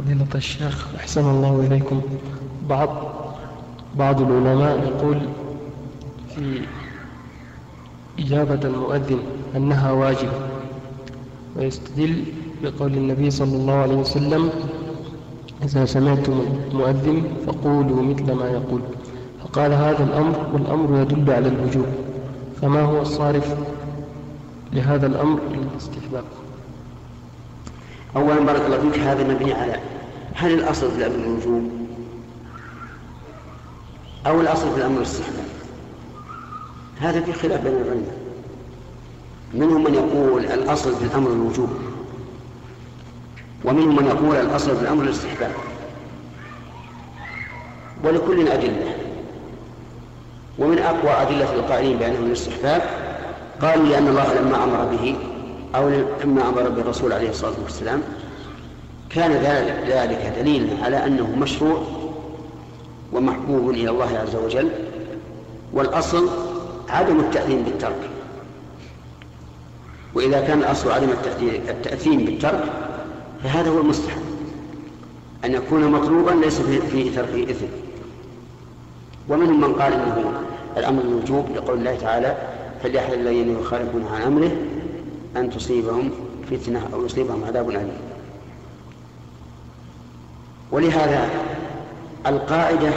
فضيلة الشيخ. أحسن الله إليكم. بعض بعض العلماء يقول في إجابة المؤذن أنها واجبة ويستدل بقول النبي صلى الله عليه وسلم إذا سمعتم المؤذن فقولوا مثل ما يقول. فقال هذا الأمر والأمر يدل على الوجوب. فما هو الصارف لهذا الأمر الاستحباب أولا بارك الله فيك هذا مبني على هل الأصل في الأمر الوجوب أو الأصل في الأمر الاستحباب؟ هذا في خلاف بين العلماء. منهم من يقول الأصل في الأمر الوجوب ومنهم من يقول الأصل في الأمر الاستحباب. ولكل أدلة ومن أقوى أدلة القائلين بأنه الاستحباب قالوا لأن الله لما أمر به أو لما أمر بالرسول عليه الصلاة والسلام كان ذلك دليلا على أنه مشروع ومحبوب إلى الله عز وجل والأصل عدم التأثيم بالترك. وإذا كان الأصل عدم التأثيم بالترك فهذا هو المستحب أن يكون مطلوبا ليس فيه ترك إثم. ومنهم من قال إنه الأمر الوجوب لقول الله تعالى فليحذر الذين يخالفون عن أمره أن تصيبهم فتنة أو يصيبهم عذاب أليم. ولهذا القاعدة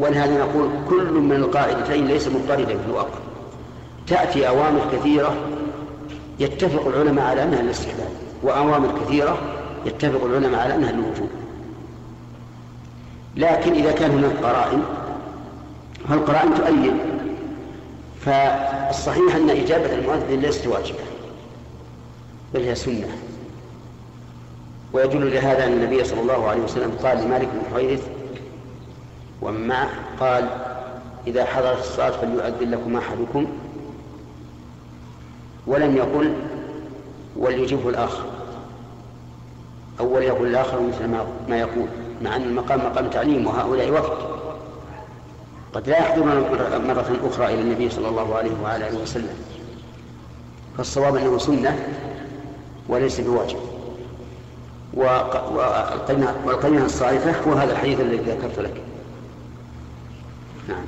ولهذا نقول كل من القاعدتين ليس مضطردا في الواقع تأتي أوامر كثيرة يتفق العلماء على أنها الاستحباب وأوامر كثيرة يتفق العلماء على أنها الوجوب لكن إذا كان هناك قرائن فالقرائن تؤيد فالصحيح أن إجابة المؤذن ليست واجبة بل هي سنة. ويدل لهذا أن النبي صلى الله عليه وسلم قال لمالك بن حويرث معه قال إذا حضرت الصلاة فليؤذن لكم أحدكم ولم يقل وليجبه الآخر أو وليقول الآخر مثل ما يقول مع أن المقام مقام تعليم وهؤلاء وفد. قد لا يحضرون مرة أخرى إلى النبي صلى الله عليه وعلى آله وسلم. فالصواب أنه سنة وليس بواجب. والقرينة الصارفة هو هذا الحديث الذي ذكرت لك. نعم.